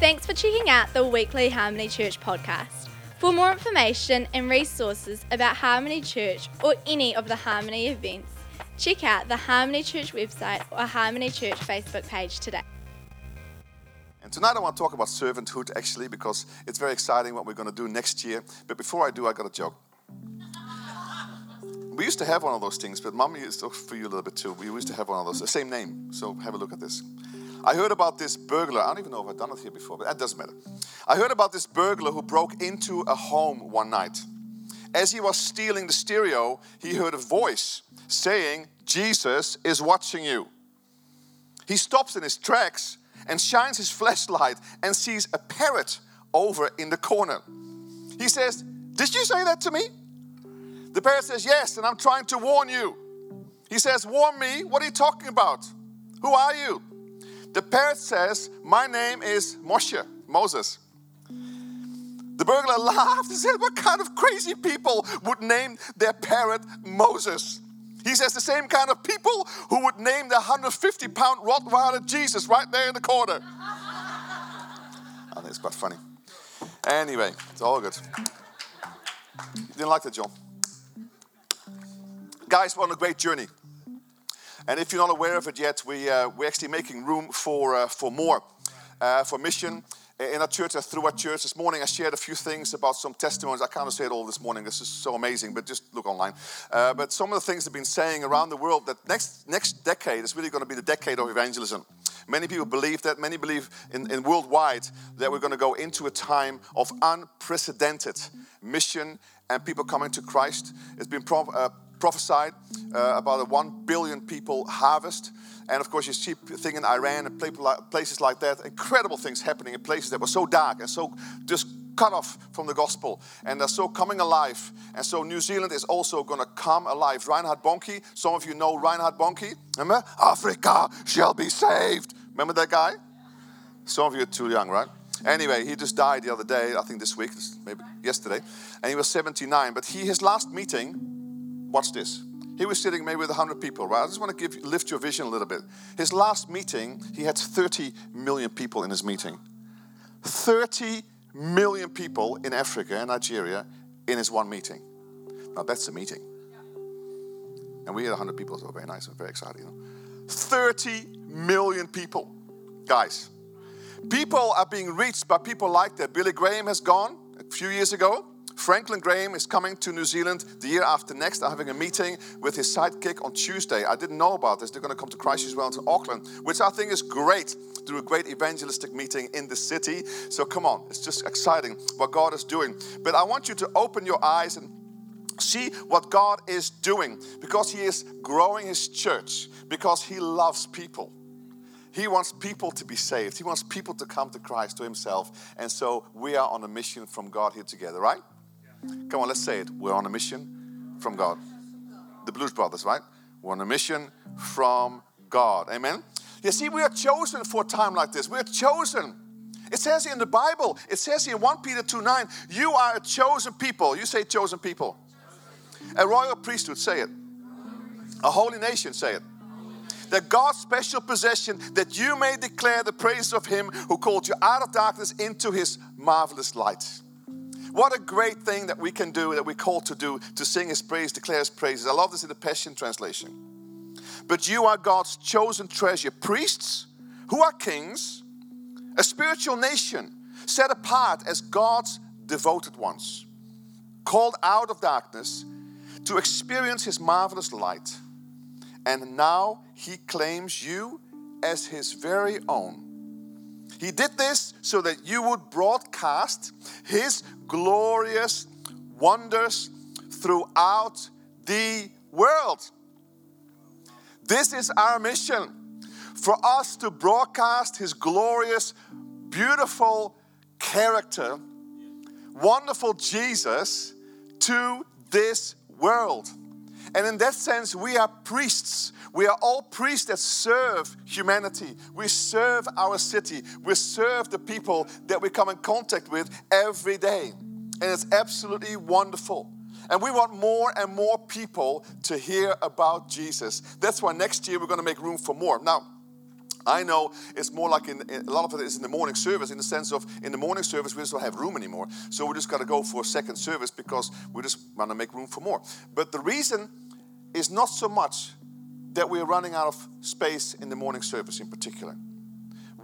Thanks for checking out the weekly Harmony Church podcast. For more information and resources about Harmony Church or any of the Harmony events, check out the Harmony Church website or Harmony Church Facebook page today. And tonight I want to talk about servanthood actually because it's very exciting what we're going to do next year. But before I do, I got a joke. We used to have one of those things, but mommy is for you a little bit too. We used to have one of those, the same name. So have a look at this. I heard about this burglar. I don't even know if I've done it here before, but that doesn't matter. I heard about this burglar who broke into a home one night. As he was stealing the stereo, he heard a voice saying, Jesus is watching you. He stops in his tracks and shines his flashlight and sees a parrot over in the corner. He says, Did you say that to me? The parrot says, Yes, and I'm trying to warn you. He says, Warn me? What are you talking about? Who are you? The parrot says, My name is Moshe, Moses. The burglar laughed and said, What kind of crazy people would name their parrot Moses? He says, The same kind of people who would name the 150 pound Rottweiler Jesus right there in the corner. I think it's quite funny. Anyway, it's all good. You didn't like that, John? Guys, we're on a great journey. And if you're not aware of it yet, we, uh, we're actually making room for, uh, for more, uh, for mission in our church, uh, through our church. This morning I shared a few things about some testimonies. I can't say it all this morning. This is so amazing, but just look online. Uh, but some of the things I've been saying around the world that next, next decade is really going to be the decade of evangelism. Many people believe that. Many believe in, in worldwide that we're going to go into a time of unprecedented mission and people coming to Christ. It's been pro- uh, prophesied uh, about a 1 billion people harvest. And of course, you see thing in Iran and places like that, incredible things happening in places that were so dark and so just cut off from the gospel. And they're so coming alive. And so New Zealand is also going to come alive. Reinhard Bonnke, some of you know Reinhard Bonnke. Remember? Africa shall be saved. Remember that guy? Some of you are too young, right? Anyway, he just died the other day, I think this week, maybe yesterday, and he was 79. But he, his last meeting, Watch this. He was sitting maybe with 100 people, right? I just want to give, lift your vision a little bit. His last meeting, he had 30 million people in his meeting. 30 million people in Africa and Nigeria in his one meeting. Now that's a meeting. And we had 100 people, so very nice and very exciting. You know? 30 million people. Guys, people are being reached by people like that. Billy Graham has gone a few years ago. Franklin Graham is coming to New Zealand the year after next. I'm having a meeting with his sidekick on Tuesday. I didn't know about this. They're going to come to Christ as well to Auckland, which I think is great. Do a great evangelistic meeting in the city. So come on, it's just exciting what God is doing. But I want you to open your eyes and see what God is doing because He is growing His church, because He loves people. He wants people to be saved. He wants people to come to Christ, to Himself. And so we are on a mission from God here together, right? Come on, let's say it. We're on a mission from God. The Blues Brothers, right? We're on a mission from God. Amen. You see, we are chosen for a time like this. We're chosen. It says in the Bible, it says in 1 Peter 2 9, you are a chosen people. You say chosen people. A royal priesthood, say it. A holy nation, say it. That God's special possession, that you may declare the praise of Him who called you out of darkness into His marvelous light. What a great thing that we can do, that we're called to do, to sing His praise, declare His praises. I love this in the Passion Translation. But you are God's chosen treasure, priests who are kings, a spiritual nation set apart as God's devoted ones, called out of darkness to experience His marvelous light. And now He claims you as His very own. He did this so that you would broadcast His glorious wonders throughout the world. This is our mission for us to broadcast His glorious, beautiful character, wonderful Jesus to this world. And in that sense, we are priests. We are all priests that serve humanity. We serve our city. We serve the people that we come in contact with every day. And it's absolutely wonderful. And we want more and more people to hear about Jesus. That's why next year we're going to make room for more. Now, I know it's more like in, a lot of it is in the morning service, in the sense of in the morning service we just don't have room anymore. So we just got to go for a second service because we just want to make room for more. But the reason is not so much that we're running out of space in the morning service in particular.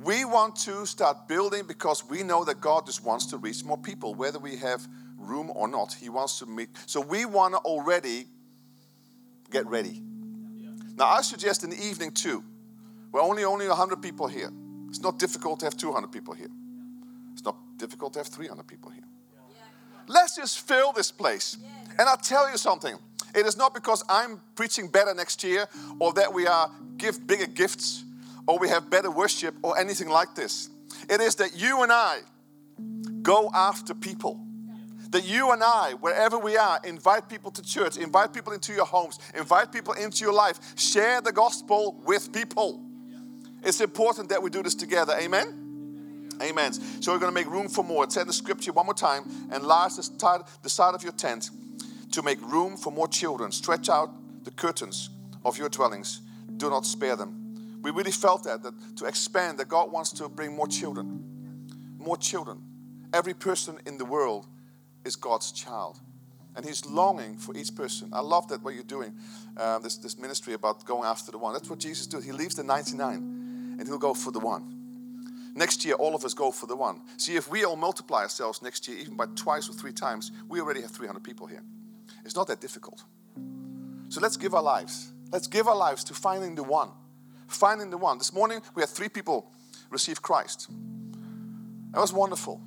We want to start building because we know that God just wants to reach more people, whether we have room or not. He wants to meet. So we want to already get ready. Now, I suggest in the evening too. We're only only 100 people here. It's not difficult to have 200 people here. It's not difficult to have 300 people here. Let's just fill this place. And I'll tell you something. It is not because I'm preaching better next year or that we are give bigger gifts or we have better worship or anything like this. It is that you and I go after people. That you and I, wherever we are, invite people to church, invite people into your homes, invite people into your life, share the gospel with people. It's important that we do this together. Amen? Amen. So we're going to make room for more. In the scripture one more time, enlarge the side, the side of your tent to make room for more children. Stretch out the curtains of your dwellings. Do not spare them. We really felt that, that to expand, that God wants to bring more children. More children. Every person in the world is God's child. And He's longing for each person. I love that what you're doing, um, this, this ministry about going after the one. That's what Jesus did. He leaves the 99 and He'll go for the one. Next year, all of us go for the one. See, if we all multiply ourselves next year, even by twice or three times, we already have 300 people here. It's not that difficult. So let's give our lives. Let's give our lives to finding the one finding the one. This morning we had three people receive Christ. That was wonderful.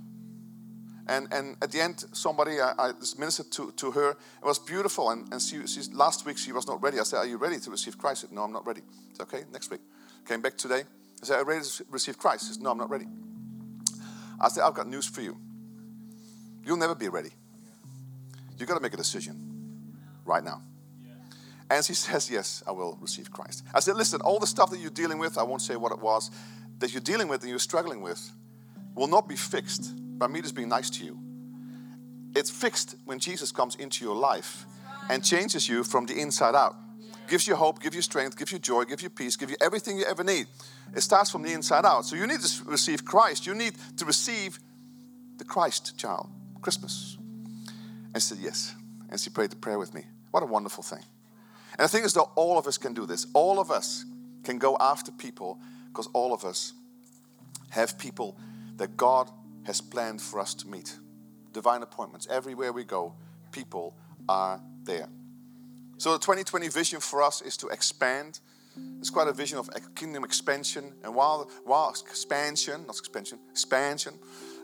And, and at the end, somebody, I, I ministered to, to her. It was beautiful. And, and she, she, last week she was not ready. I said, Are you ready to receive Christ? Said, no, I'm not ready. I said, Okay, next week. Came back today. I said, you ready to receive Christ? She said, No, I'm not ready. I said, I've got news for you. You'll never be ready. You've got to make a decision right now. And she says, Yes, I will receive Christ. I said, Listen, all the stuff that you're dealing with, I won't say what it was, that you're dealing with and you're struggling with, will not be fixed by me just being nice to you. It's fixed when Jesus comes into your life and changes you from the inside out. Gives you hope, gives you strength, gives you joy, gives you peace, gives you everything you ever need. It starts from the inside out. So you need to receive Christ. You need to receive the Christ child, Christmas. And she said, Yes. And she prayed the prayer with me. What a wonderful thing. And the thing is that all of us can do this. All of us can go after people because all of us have people that God has planned for us to meet. Divine appointments. Everywhere we go, people are there. So the 2020 vision for us is to expand. It's quite a vision of kingdom expansion. And while, while expansion, not expansion, expansion.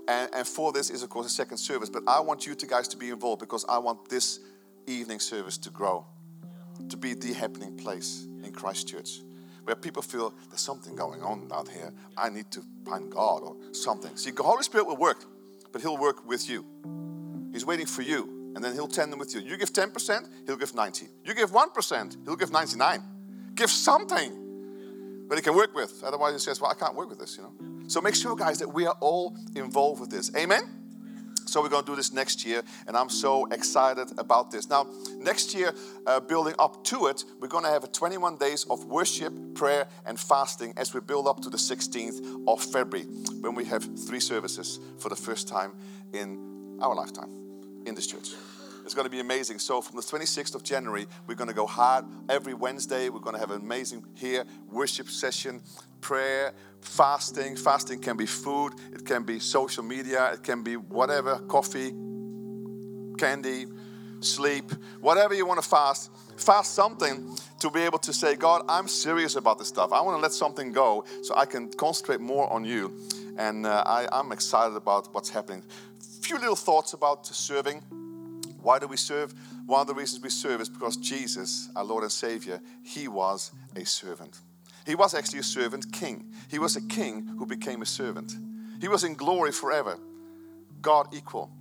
And, and for this is, of course, a second service. But I want you to guys to be involved because I want this evening service to grow to be the happening place in Christchurch where people feel there's something going on out here. I need to find God or something. See, the Holy Spirit will work, but He'll work with you. He's waiting for you, and then He'll tend them with you. You give 10%, He'll give 90. You give 1%, He'll give 99. Give something that He can work with. Otherwise, He says, Well, I can't work with this, you know. So make sure, guys, that we are all involved with this. Amen? So we're going to do this next year, and I'm so excited about this. Now, next year, uh, building up to it, we're going to have a 21 days of worship, prayer, and fasting as we build up to the 16th of February, when we have three services for the first time in our lifetime in this church. It's going to be amazing. So from the 26th of January, we're going to go hard every Wednesday. We're going to have an amazing here worship session, prayer, fasting. Fasting can be food, it can be social media, it can be whatever, coffee, candy, sleep, whatever you want to fast. Fast something to be able to say, God, I'm serious about this stuff. I want to let something go so I can concentrate more on you. And uh, I, I'm excited about what's happening. Few little thoughts about serving. Why do we serve? One of the reasons we serve is because Jesus, our Lord and Savior, He was a servant. He was actually a servant king. He was a king who became a servant. He was in glory forever, God equal.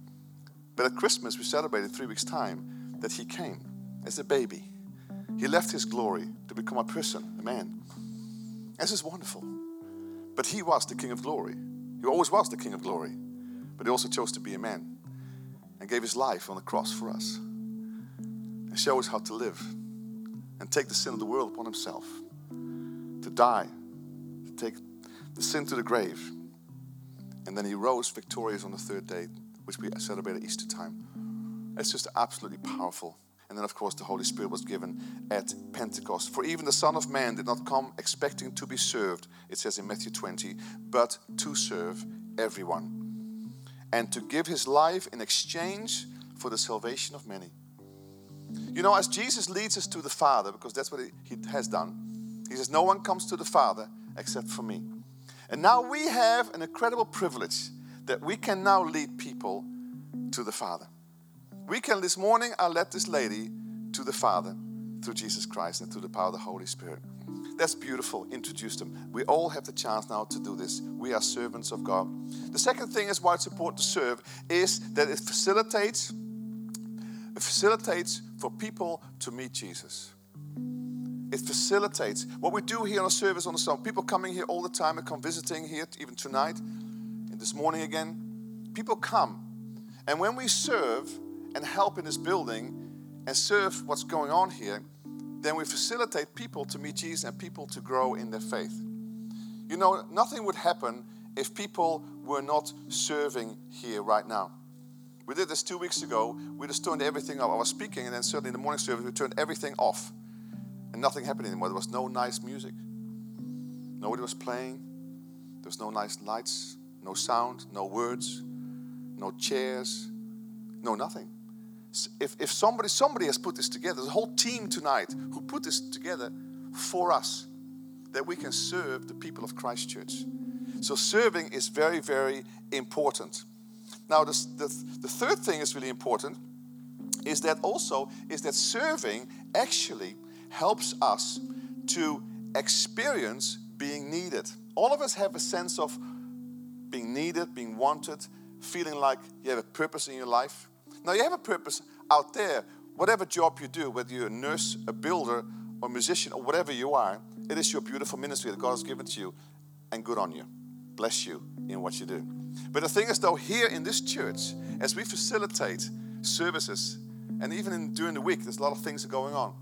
But at Christmas, we celebrated three weeks' time that He came as a baby. He left His glory to become a person, a man. This is wonderful. But He was the King of glory. He always was the King of glory. But He also chose to be a man and gave his life on the cross for us and show us how to live and take the sin of the world upon himself to die, to take the sin to the grave. And then he rose victorious on the third day, which we celebrate at Easter time. It's just absolutely powerful. And then, of course, the Holy Spirit was given at Pentecost. For even the Son of Man did not come expecting to be served, it says in Matthew 20, but to serve everyone and to give his life in exchange for the salvation of many. You know, as Jesus leads us to the Father, because that's what he has done, he says, No one comes to the Father except for me. And now we have an incredible privilege that we can now lead people to the Father. We can, this morning, I led this lady to the Father through Jesus Christ and through the power of the Holy Spirit. That's beautiful. Introduce them. We all have the chance now to do this. We are servants of God. The second thing is why it's important to serve is that it facilitates it facilitates for people to meet Jesus. It facilitates what we do here on a service on the Sunday. People coming here all the time and come visiting here, even tonight and this morning again. People come, and when we serve and help in this building and serve what's going on here, then we facilitate people to meet Jesus and people to grow in their faith. You know, nothing would happen if people were not serving here right now. We did this two weeks ago. We just turned everything off. I was speaking, and then certainly in the morning service, we turned everything off. And nothing happened anymore. There was no nice music. Nobody was playing. There was no nice lights, no sound, no words, no chairs, no nothing. If, if somebody, somebody has put this together, a whole team tonight who put this together for us, that we can serve the people of Christchurch. So serving is very, very important. Now, the, the, the third thing is really important is that also is that serving actually helps us to experience being needed. All of us have a sense of being needed, being wanted, feeling like you have a purpose in your life. Now, you have a purpose out there, whatever job you do, whether you're a nurse, a builder, or a musician, or whatever you are, it is your beautiful ministry that God has given to you, and good on you. Bless you in what you do. But the thing is, though, here in this church, as we facilitate services, and even in, during the week, there's a lot of things going on,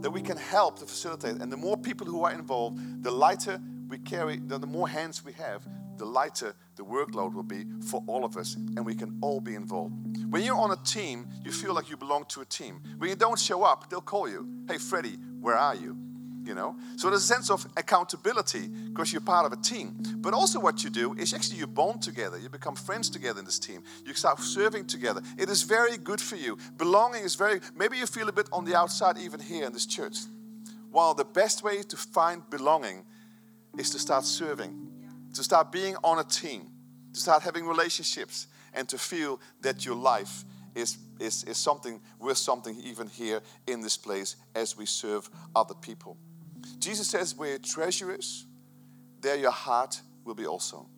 that we can help to facilitate. And the more people who are involved, the lighter we carry, the more hands we have, the lighter the workload will be for all of us, and we can all be involved. When you're on a team, you feel like you belong to a team. When you don't show up, they'll call you. Hey, Freddie, where are you? you know so there's a sense of accountability because you're part of a team but also what you do is actually you bond together you become friends together in this team you start serving together it is very good for you belonging is very maybe you feel a bit on the outside even here in this church while the best way to find belonging is to start serving to start being on a team to start having relationships and to feel that your life is, is, is something worth something even here in this place as we serve other people. Jesus says, Where your treasure is, there your heart will be also.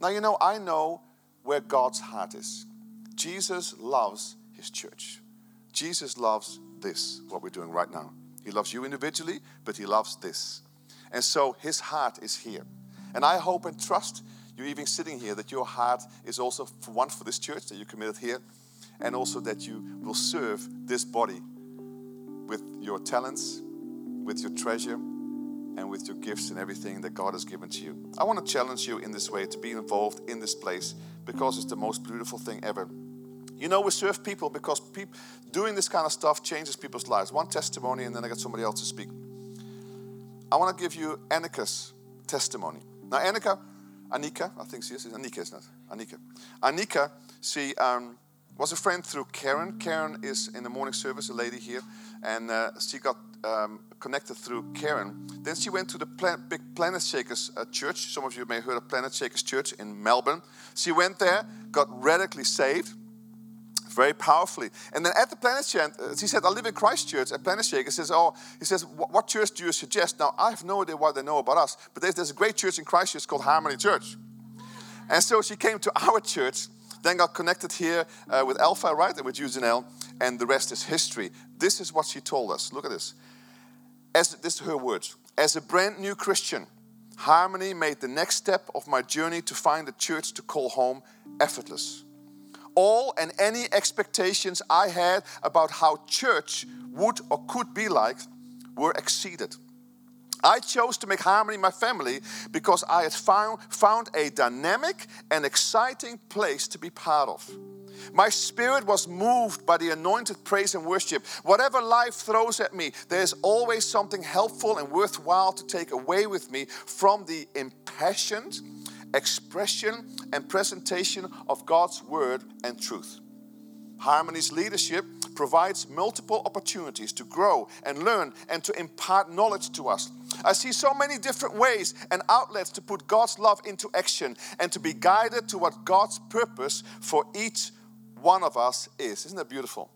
Now, you know, I know where God's heart is. Jesus loves his church. Jesus loves this, what we're doing right now. He loves you individually, but he loves this. And so his heart is here. And I hope and trust you're even sitting here that your heart is also for one for this church that you committed here, and also that you will serve this body with your talents, with your treasure, and with your gifts and everything that God has given to you. I want to challenge you in this way to be involved in this place because it's the most beautiful thing ever. You know, we serve people because people, doing this kind of stuff changes people's lives. One testimony, and then I get somebody else to speak. I want to give you Annika's testimony. Now, Annika, Anika, I think she is, Anika, isn't it? Anika. Annika, she um, was a friend through Karen. Karen is in the morning service, a lady here, and uh, she got um, connected through Karen. Then she went to the plan- big Planetshakers uh, church. Some of you may have heard of Planetshakers Church in Melbourne. She went there, got radically saved, very powerfully. And then at the Planetshake, uh, she said, I live in Christchurch. At Planetshake, says, oh, he says, what church do you suggest? Now, I have no idea what they know about us, but there's, there's a great church in Christchurch called Harmony Church. And so she came to our church, then got connected here uh, with Alpha, right, and with Janelle, and the rest is history. This is what she told us. Look at this as this is her words, as a brand new Christian, Harmony made the next step of my journey to find a church to call home effortless. All and any expectations I had about how church would or could be like were exceeded. I chose to make harmony my family because I had found, found a dynamic and exciting place to be part of. My spirit was moved by the anointed praise and worship. Whatever life throws at me, there's always something helpful and worthwhile to take away with me from the impassioned expression and presentation of God's word and truth. Harmony's leadership provides multiple opportunities to grow and learn and to impart knowledge to us. I see so many different ways and outlets to put God's love into action and to be guided to what God's purpose for each one of us is. Isn't that beautiful?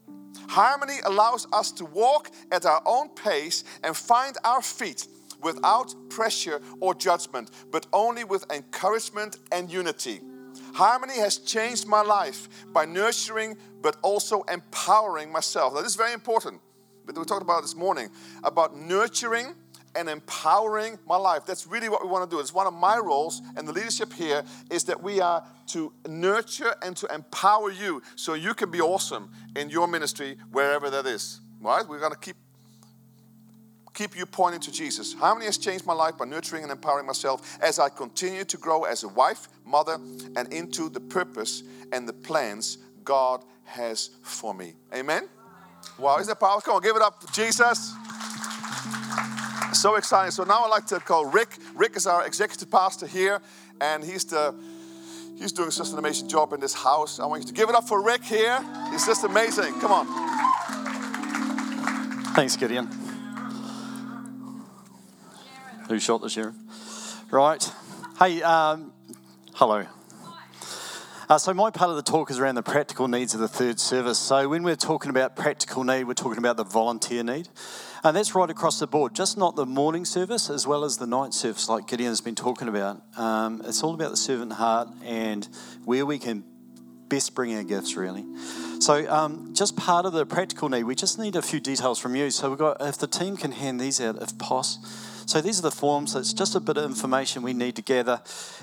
Harmony allows us to walk at our own pace and find our feet without pressure or judgment, but only with encouragement and unity. Harmony has changed my life by nurturing but also empowering myself. Now, this is very important. But we talked about this morning about nurturing and empowering my life. That's really what we want to do. It's one of my roles, and the leadership here is that we are to nurture and to empower you so you can be awesome in your ministry wherever that is. Right? We're going to keep keep you pointing to Jesus. Harmony has changed my life by nurturing and empowering myself as I continue to grow as a wife, mother, and into the purpose and the plans God has for me. Amen? Wow, isn't that powerful? Come on, give it up Jesus. So exciting. So now I'd like to call Rick. Rick is our executive pastor here, and he's the he's doing such an amazing job in this house. I want you to give it up for Rick here. He's just amazing. Come on. Thanks, Gideon. Who shot the sheriff? Right. Hey, um, hello. Uh, so, my part of the talk is around the practical needs of the third service. So, when we're talking about practical need, we're talking about the volunteer need. And that's right across the board, just not the morning service as well as the night service, like Gideon's been talking about. Um, it's all about the servant heart and where we can best bring our gifts, really. So, um, just part of the practical need, we just need a few details from you. So, we've got, if the team can hand these out, if possible. So these are the forms. It's just a bit of information we need to gather.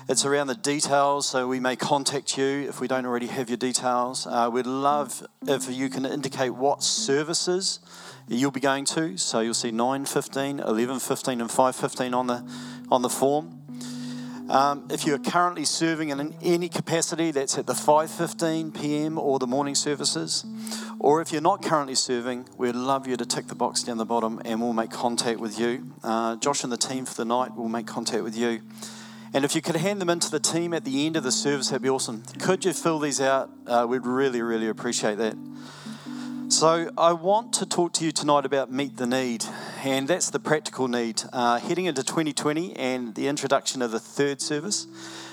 It's around the details, so we may contact you if we don't already have your details. Uh, we'd love if you can indicate what services you'll be going to. So you'll see 9.15, 11.15 and 5.15 on the, on the form. Um, if you're currently serving in any capacity, that's at the 5:15 p.m. or the morning services. Or if you're not currently serving, we'd love you to tick the box down the bottom, and we'll make contact with you. Uh, Josh and the team for the night will make contact with you. And if you could hand them into the team at the end of the service, that'd be awesome. Could you fill these out? Uh, we'd really, really appreciate that. So, I want to talk to you tonight about Meet the Need, and that's the practical need. Uh, heading into 2020 and the introduction of the third service,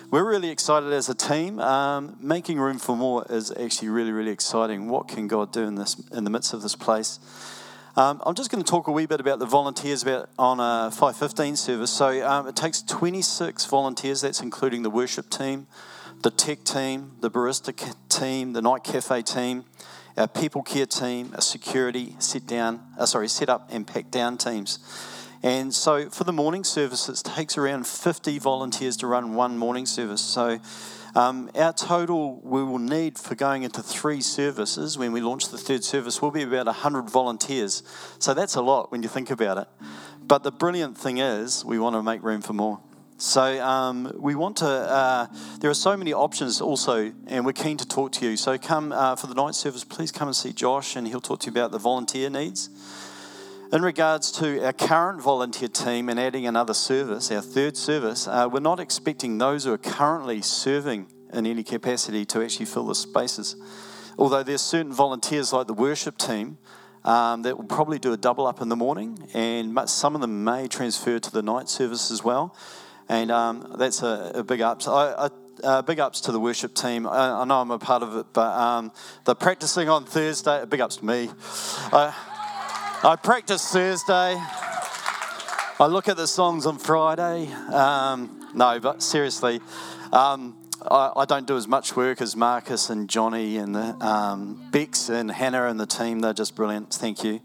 we're really excited as a team. Um, making room for more is actually really, really exciting. What can God do in this, in the midst of this place? Um, I'm just going to talk a wee bit about the volunteers about on a 515 service. So um, it takes 26 volunteers. That's including the worship team, the tech team, the barista team, the night cafe team our people care team, our security, sit down, uh, sorry, set up and pack down teams. And so for the morning service, it takes around 50 volunteers to run one morning service. So um, our total we will need for going into three services when we launch the third service will be about 100 volunteers. So that's a lot when you think about it. But the brilliant thing is, we want to make room for more. So um, we want to. Uh, there are so many options also, and we're keen to talk to you. So come uh, for the night service. Please come and see Josh, and he'll talk to you about the volunteer needs. In regards to our current volunteer team and adding another service, our third service, uh, we're not expecting those who are currently serving in any capacity to actually fill the spaces. Although there's certain volunteers like the worship team um, that will probably do a double up in the morning, and some of them may transfer to the night service as well and um, that's a, a, big ups. I, I, uh, big ups to the worship team. I, I, know I'm a part of it, but um, the practicing on Thursday. Big ups to me. I, I practice Thursday. I look at the songs on Friday. Um, no, but seriously, um, I, I, don't do as much work as Marcus and Johnny and um, Bex and Hannah and the team. They're just brilliant. Thank you.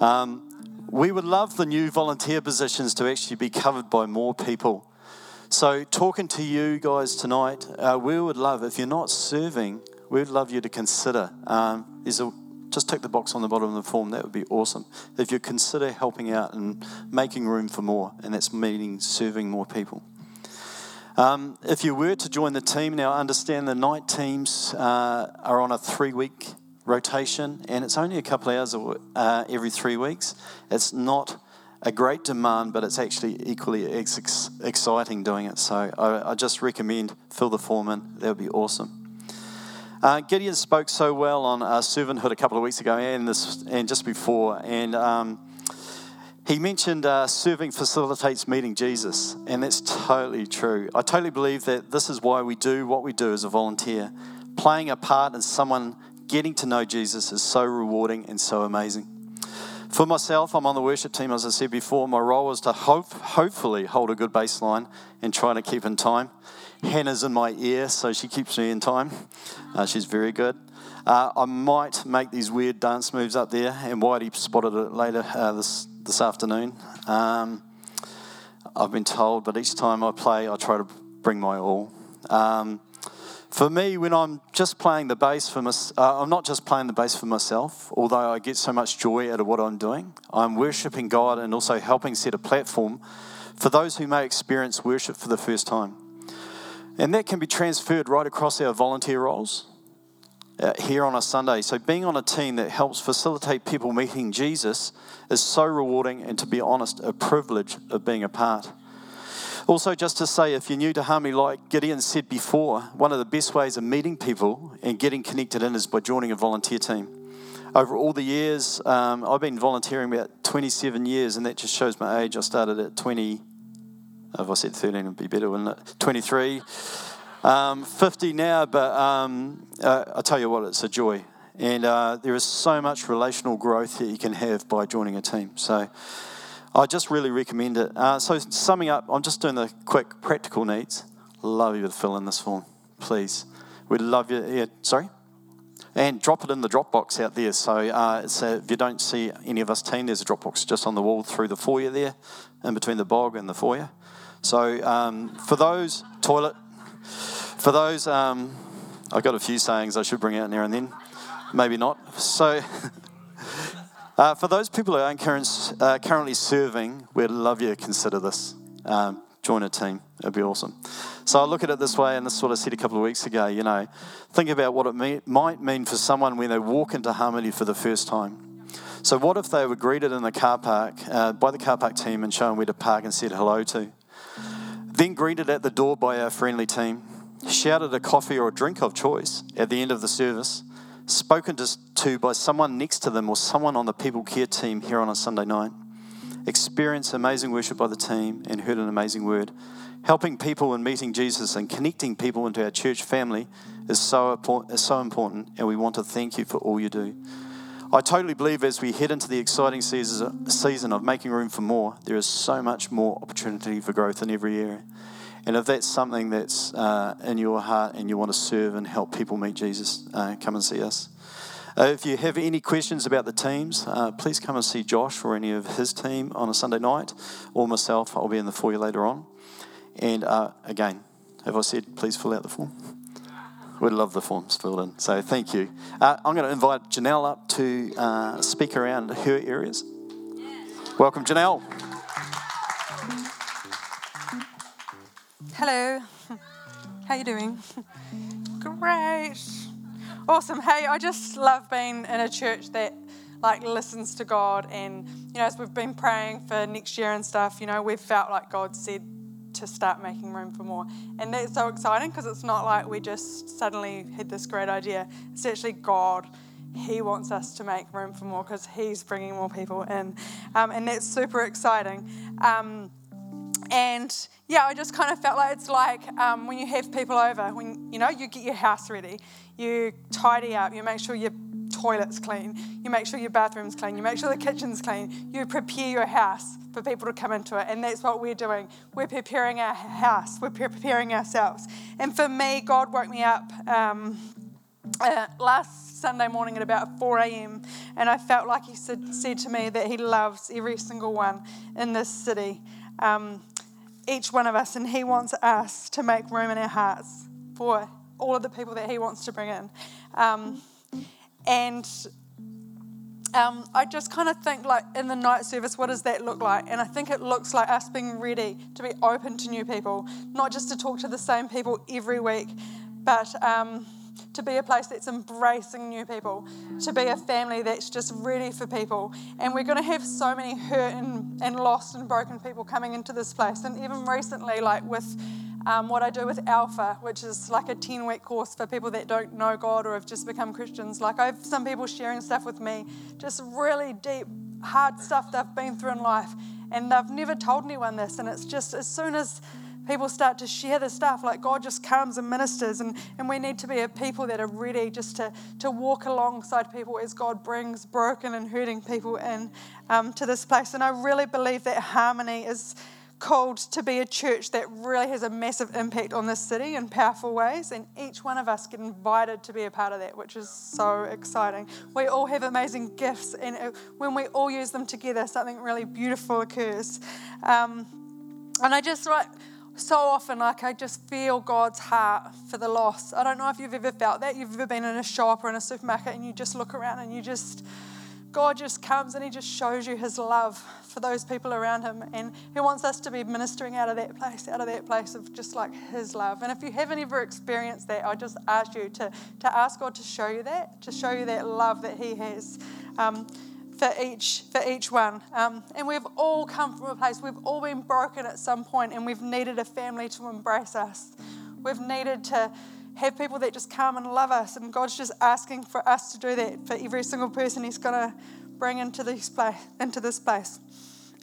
Um, we would love the new volunteer positions to actually be covered by more people. So, talking to you guys tonight, uh, we would love, if you're not serving, we would love you to consider. Um, a just tick the box on the bottom of the form. That would be awesome. If you consider helping out and making room for more, and that's meaning serving more people. Um, if you were to join the team, now understand the night teams uh, are on a three week rotation, and it's only a couple hours uh, every three weeks. It's not a great demand, but it's actually equally ex- exciting doing it. So I, I, just recommend fill the form in. That would be awesome. Uh, Gideon spoke so well on uh, servanthood a couple of weeks ago and this and just before, and um, he mentioned uh, serving facilitates meeting Jesus, and that's totally true. I totally believe that this is why we do what we do as a volunteer. Playing a part in someone getting to know Jesus is so rewarding and so amazing. For myself, I'm on the worship team, as I said before. My role is to hope, hopefully hold a good baseline and try to keep in time. Hannah's in my ear, so she keeps me in time. Uh, she's very good. Uh, I might make these weird dance moves up there, and Whitey spotted it later uh, this, this afternoon. Um, I've been told, but each time I play, I try to bring my all. Um, for me, when I'm just playing the bass for my, uh, I'm not just playing the bass for myself, although I get so much joy out of what I'm doing. I'm worshiping God and also helping set a platform for those who may experience worship for the first time. And that can be transferred right across our volunteer roles uh, here on a Sunday. So, being on a team that helps facilitate people meeting Jesus is so rewarding and, to be honest, a privilege of being a part. Also, just to say, if you're new to Harmony, like Gideon said before, one of the best ways of meeting people and getting connected in is by joining a volunteer team. Over all the years, um, I've been volunteering about 27 years, and that just shows my age. I started at 20, if I said 13, it'd be better, wouldn't it? 23. Um, 50 now, but um, uh, I tell you what, it's a joy. And uh, there is so much relational growth that you can have by joining a team. So I just really recommend it. Uh, so, summing up, I'm just doing the quick practical needs. Love you to fill in this form, please. We'd love you. Yeah, sorry? And drop it in the Dropbox out there. So, uh, so if you don't see any of us team, there's a Dropbox just on the wall through the foyer there, in between the bog and the foyer. So um, for those, toilet. For those, um, I've got a few sayings I should bring out now and then. Maybe not. So uh, for those people who aren't uh, currently serving, we'd love you to consider this. Um, join a team. It'd be awesome. So I look at it this way, and this is what I said a couple of weeks ago. You know, think about what it mean, might mean for someone when they walk into Harmony for the first time. So what if they were greeted in the car park uh, by the car park team and shown where to park and said hello to? Then greeted at the door by our friendly team, shouted a coffee or a drink of choice at the end of the service, spoken to by someone next to them or someone on the people care team here on a Sunday night, experienced amazing worship by the team and heard an amazing word. Helping people and meeting Jesus and connecting people into our church family is so, is so important, and we want to thank you for all you do. I totally believe as we head into the exciting season of making room for more, there is so much more opportunity for growth in every area. And if that's something that's uh, in your heart and you want to serve and help people meet Jesus, uh, come and see us. Uh, if you have any questions about the teams, uh, please come and see Josh or any of his team on a Sunday night, or myself. I'll be in the foyer later on. And uh, again, have I said, please fill out the form? We'd love the forms filled in. So thank you. Uh, I'm going to invite Janelle up to uh, speak around her areas. Welcome, Janelle. Hello. How you doing? Great. Awesome. Hey, I just love being in a church that like listens to God and you know as we've been praying for next year and stuff, you know, we've felt like God said to start making room for more. And that's so exciting because it's not like we just suddenly had this great idea. It's actually God. He wants us to make room for more because He's bringing more people in. Um, and that's super exciting. Um, and yeah, I just kind of felt like it's like um, when you have people over, when you know you get your house ready, you tidy up, you make sure your toilet's clean, you make sure your bathroom's clean, you make sure the kitchen's clean, you prepare your house for people to come into it. And that's what we're doing. We're preparing our house, we're preparing ourselves. And for me, God woke me up um, uh, last Sunday morning at about 4 a.m. And I felt like He said, said to me that He loves every single one in this city, um, each one of us, and He wants us to make room in our hearts for all of the people that He wants to bring in. Um, and um, I just kind of think like in the night service, what does that look like? And I think it looks like us being ready to be open to new people, not just to talk to the same people every week, but um, to be a place that's embracing new people, to be a family that's just ready for people. And we're going to have so many hurt and, and lost and broken people coming into this place. And even recently, like with um, what I do with Alpha, which is like a 10 week course for people that don't know God or have just become Christians. Like, I have some people sharing stuff with me, just really deep, hard stuff they've been through in life, and they've never told anyone this. And it's just as soon as people start to share the stuff, like God just comes and ministers, and, and we need to be a people that are ready just to, to walk alongside people as God brings broken and hurting people in um, to this place. And I really believe that harmony is called to be a church that really has a massive impact on this city in powerful ways, and each one of us get invited to be a part of that, which is so exciting. We all have amazing gifts, and when we all use them together, something really beautiful occurs. Um, and I just like so often, like I just feel God's heart for the lost. I don't know if you've ever felt that. You've ever been in a shop or in a supermarket, and you just look around and you just God just comes and He just shows you His love for those people around Him. And He wants us to be ministering out of that place, out of that place of just like His love. And if you haven't ever experienced that, I just ask you to, to ask God to show you that, to show you that love that He has. Um, for each for each one. Um, and we've all come from a place, we've all been broken at some point, and we've needed a family to embrace us. We've needed to have people that just come and love us. And God's just asking for us to do that for every single person He's to bring into this place. Into this place.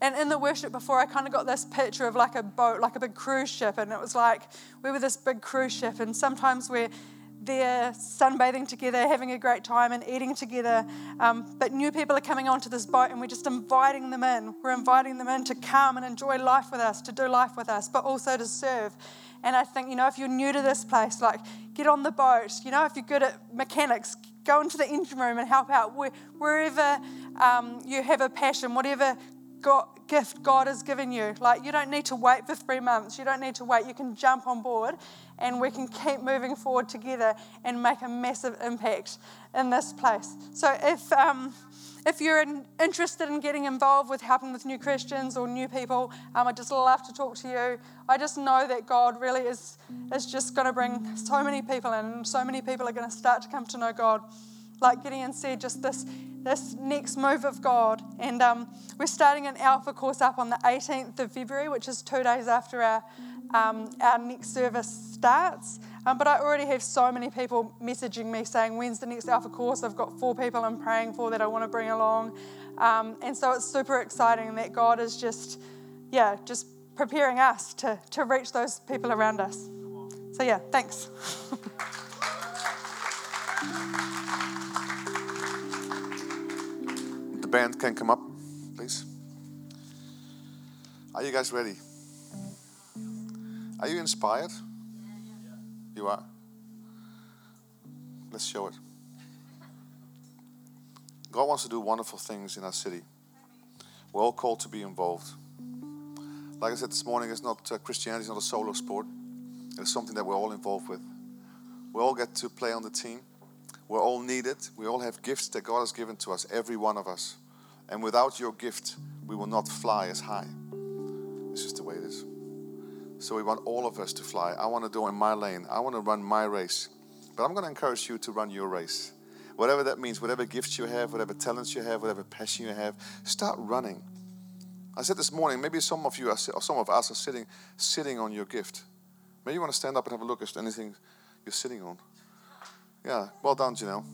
And in the worship before, I kind of got this picture of like a boat, like a big cruise ship. And it was like we were this big cruise ship. And sometimes we're there sunbathing together, having a great time, and eating together. Um, but new people are coming onto this boat, and we're just inviting them in. We're inviting them in to come and enjoy life with us, to do life with us, but also to serve. And I think, you know, if you're new to this place, like get on the boat. You know, if you're good at mechanics, go into the engine room and help out. Wherever um, you have a passion, whatever God, gift God has given you, like you don't need to wait for three months. You don't need to wait. You can jump on board and we can keep moving forward together and make a massive impact in this place. So if. Um, if you're in, interested in getting involved with helping with new Christians or new people, um, I'd just love to talk to you. I just know that God really is, is just going to bring so many people in, and so many people are going to start to come to know God. Like Gideon said, just this, this next move of God. And um, we're starting an Alpha course up on the 18th of February, which is two days after our, um, our next service starts. Um, but I already have so many people messaging me saying, When's the next Alpha course? I've got four people I'm praying for that I want to bring along. Um, and so it's super exciting that God is just, yeah, just preparing us to, to reach those people around us. So, yeah, thanks. band can come up, please. Are you guys ready? Are you inspired? You are? Let's show it. God wants to do wonderful things in our city. We're all called to be involved. Like I said this morning, it's not uh, Christianity is not a solo sport. It's something that we're all involved with. We all get to play on the team. We're all needed. We all have gifts that God has given to us, every one of us. And without your gift, we will not fly as high. It's just the way it is. So we want all of us to fly. I want to do in my lane. I want to run my race. But I'm going to encourage you to run your race. Whatever that means, whatever gifts you have, whatever talents you have, whatever passion you have, start running. I said this morning, maybe some of you, are, or some of us are sitting, sitting on your gift. Maybe you want to stand up and have a look at anything you're sitting on. Yeah, well done, Janelle.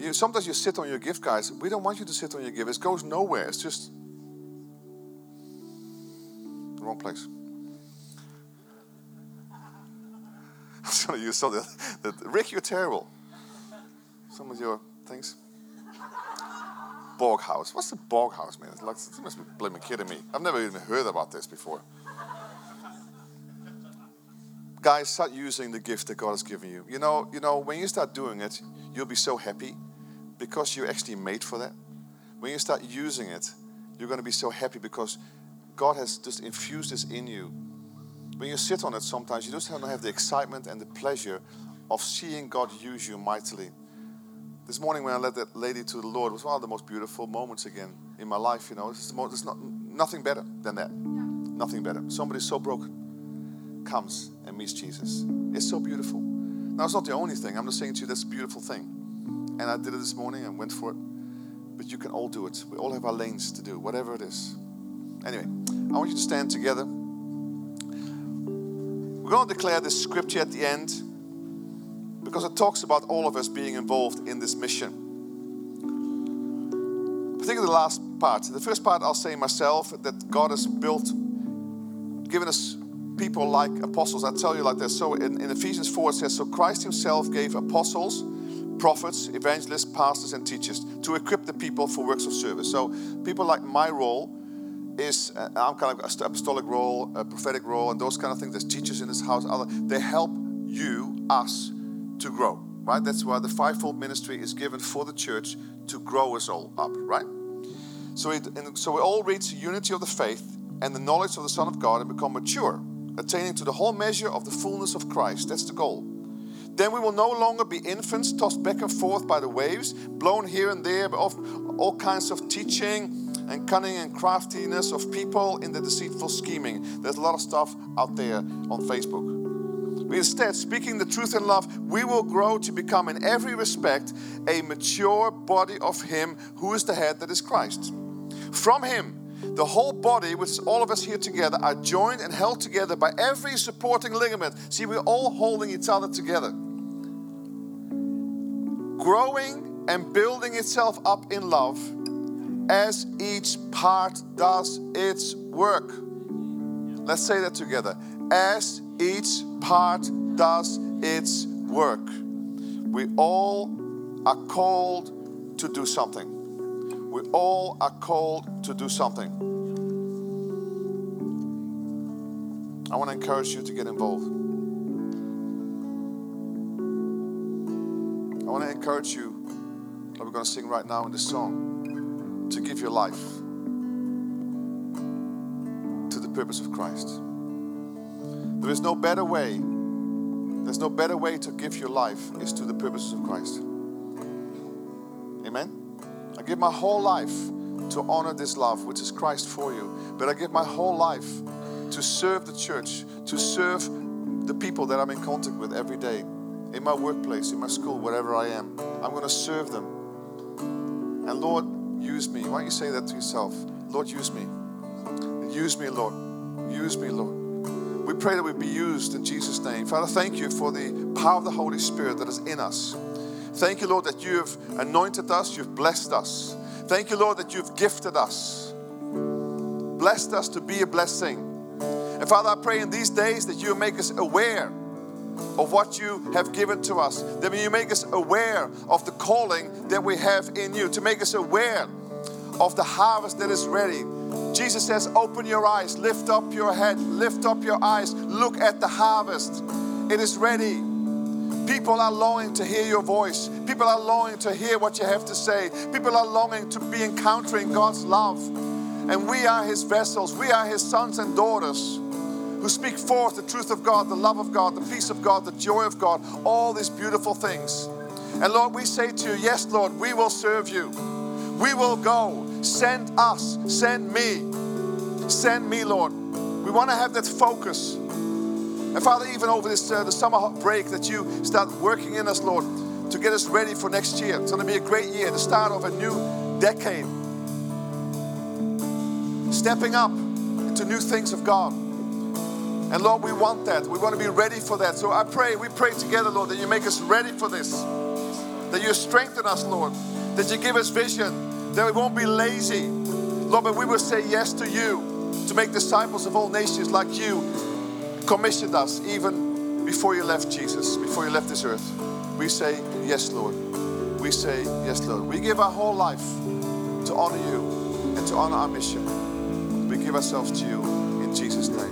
You, sometimes you sit on your gift, guys. We don't want you to sit on your gift. It goes nowhere. It's just the wrong place. I'm trying to use some of the, the, Rick, you're terrible. Some of your things. Bog house. What's the bog house, man? It's Like, you must be blaming kidding me. I've never even heard about this before. Guys, start using the gift that God has given you. You know, you know, when you start doing it, you'll be so happy because you're actually made for that. When you start using it, you're going to be so happy because God has just infused this in you when you sit on it sometimes, you just don't have the excitement and the pleasure of seeing God use you mightily. this morning when I led that lady to the Lord was one of the most beautiful moments again in my life. You know, it's, it's not nothing better than that. Nothing better. Somebody's so broken comes and meets Jesus. It's so beautiful. Now it's not the only thing. I'm just saying to you that's a beautiful thing. And I did it this morning and went for it. But you can all do it. We all have our lanes to do, whatever it is. Anyway, I want you to stand together. We're going to declare this scripture at the end because it talks about all of us being involved in this mission. Particularly the last part. The first part I'll say myself that God has built, given us people like apostles. I tell you like this. So in, in Ephesians 4 it says, So Christ Himself gave apostles, prophets, evangelists, pastors, and teachers to equip the people for works of service. So people like my role is uh, I'm kind of apostolic role, a prophetic role, and those kind of things. There's teachers in this house. Other they help you, us, to grow. Right. That's why the fivefold ministry is given for the church to grow us all up. Right. So it, so we all reach unity of the faith and the knowledge of the Son of God and become mature, attaining to the whole measure of the fullness of Christ. That's the goal. Then we will no longer be infants tossed back and forth by the waves, blown here and there by all kinds of teaching and cunning and craftiness of people in the deceitful scheming. There's a lot of stuff out there on Facebook. Instead, speaking the truth in love, we will grow to become, in every respect, a mature body of Him who is the head, that is Christ. From Him, the whole body, which is all of us here together, are joined and held together by every supporting ligament. See, we're all holding each other together. Growing and building itself up in love as each part does its work. Let's say that together. As each part does its work. We all are called to do something. All are called to do something. I want to encourage you to get involved. I want to encourage you, like we're going to sing right now in this song, to give your life to the purpose of Christ. There is no better way. There's no better way to give your life is to the purposes of Christ. Amen. I give my whole life to honor this love, which is Christ for you. But I give my whole life to serve the church, to serve the people that I'm in contact with every day, in my workplace, in my school, wherever I am. I'm going to serve them. And Lord, use me. Why don't you say that to yourself? Lord, use me. Use me, Lord. Use me, Lord. We pray that we be used in Jesus' name. Father, thank you for the power of the Holy Spirit that is in us. Thank you, Lord, that you have anointed us, you've blessed us. Thank you, Lord, that you've gifted us, blessed us to be a blessing. And Father, I pray in these days that you make us aware of what you have given to us, that you make us aware of the calling that we have in you, to make us aware of the harvest that is ready. Jesus says, Open your eyes, lift up your head, lift up your eyes, look at the harvest. It is ready. People are longing to hear your voice. People are longing to hear what you have to say. People are longing to be encountering God's love. And we are His vessels, we are His sons and daughters who speak forth the truth of God, the love of God, the peace of God, the joy of God, all these beautiful things. And Lord, we say to you, Yes, Lord, we will serve you. We will go. Send us. Send me. Send me, Lord. We want to have that focus. And Father, even over this uh, the summer break, that you start working in us, Lord, to get us ready for next year. It's going to be a great year, the start of a new decade. Stepping up into new things of God. And Lord, we want that. We want to be ready for that. So I pray, we pray together, Lord, that you make us ready for this. That you strengthen us, Lord. That you give us vision. That we won't be lazy. Lord, but we will say yes to you to make disciples of all nations like you commissioned us even before you left Jesus, before you left this earth. We say, Yes, Lord. We say, Yes, Lord. We give our whole life to honor you and to honor our mission. We give ourselves to you in Jesus' name.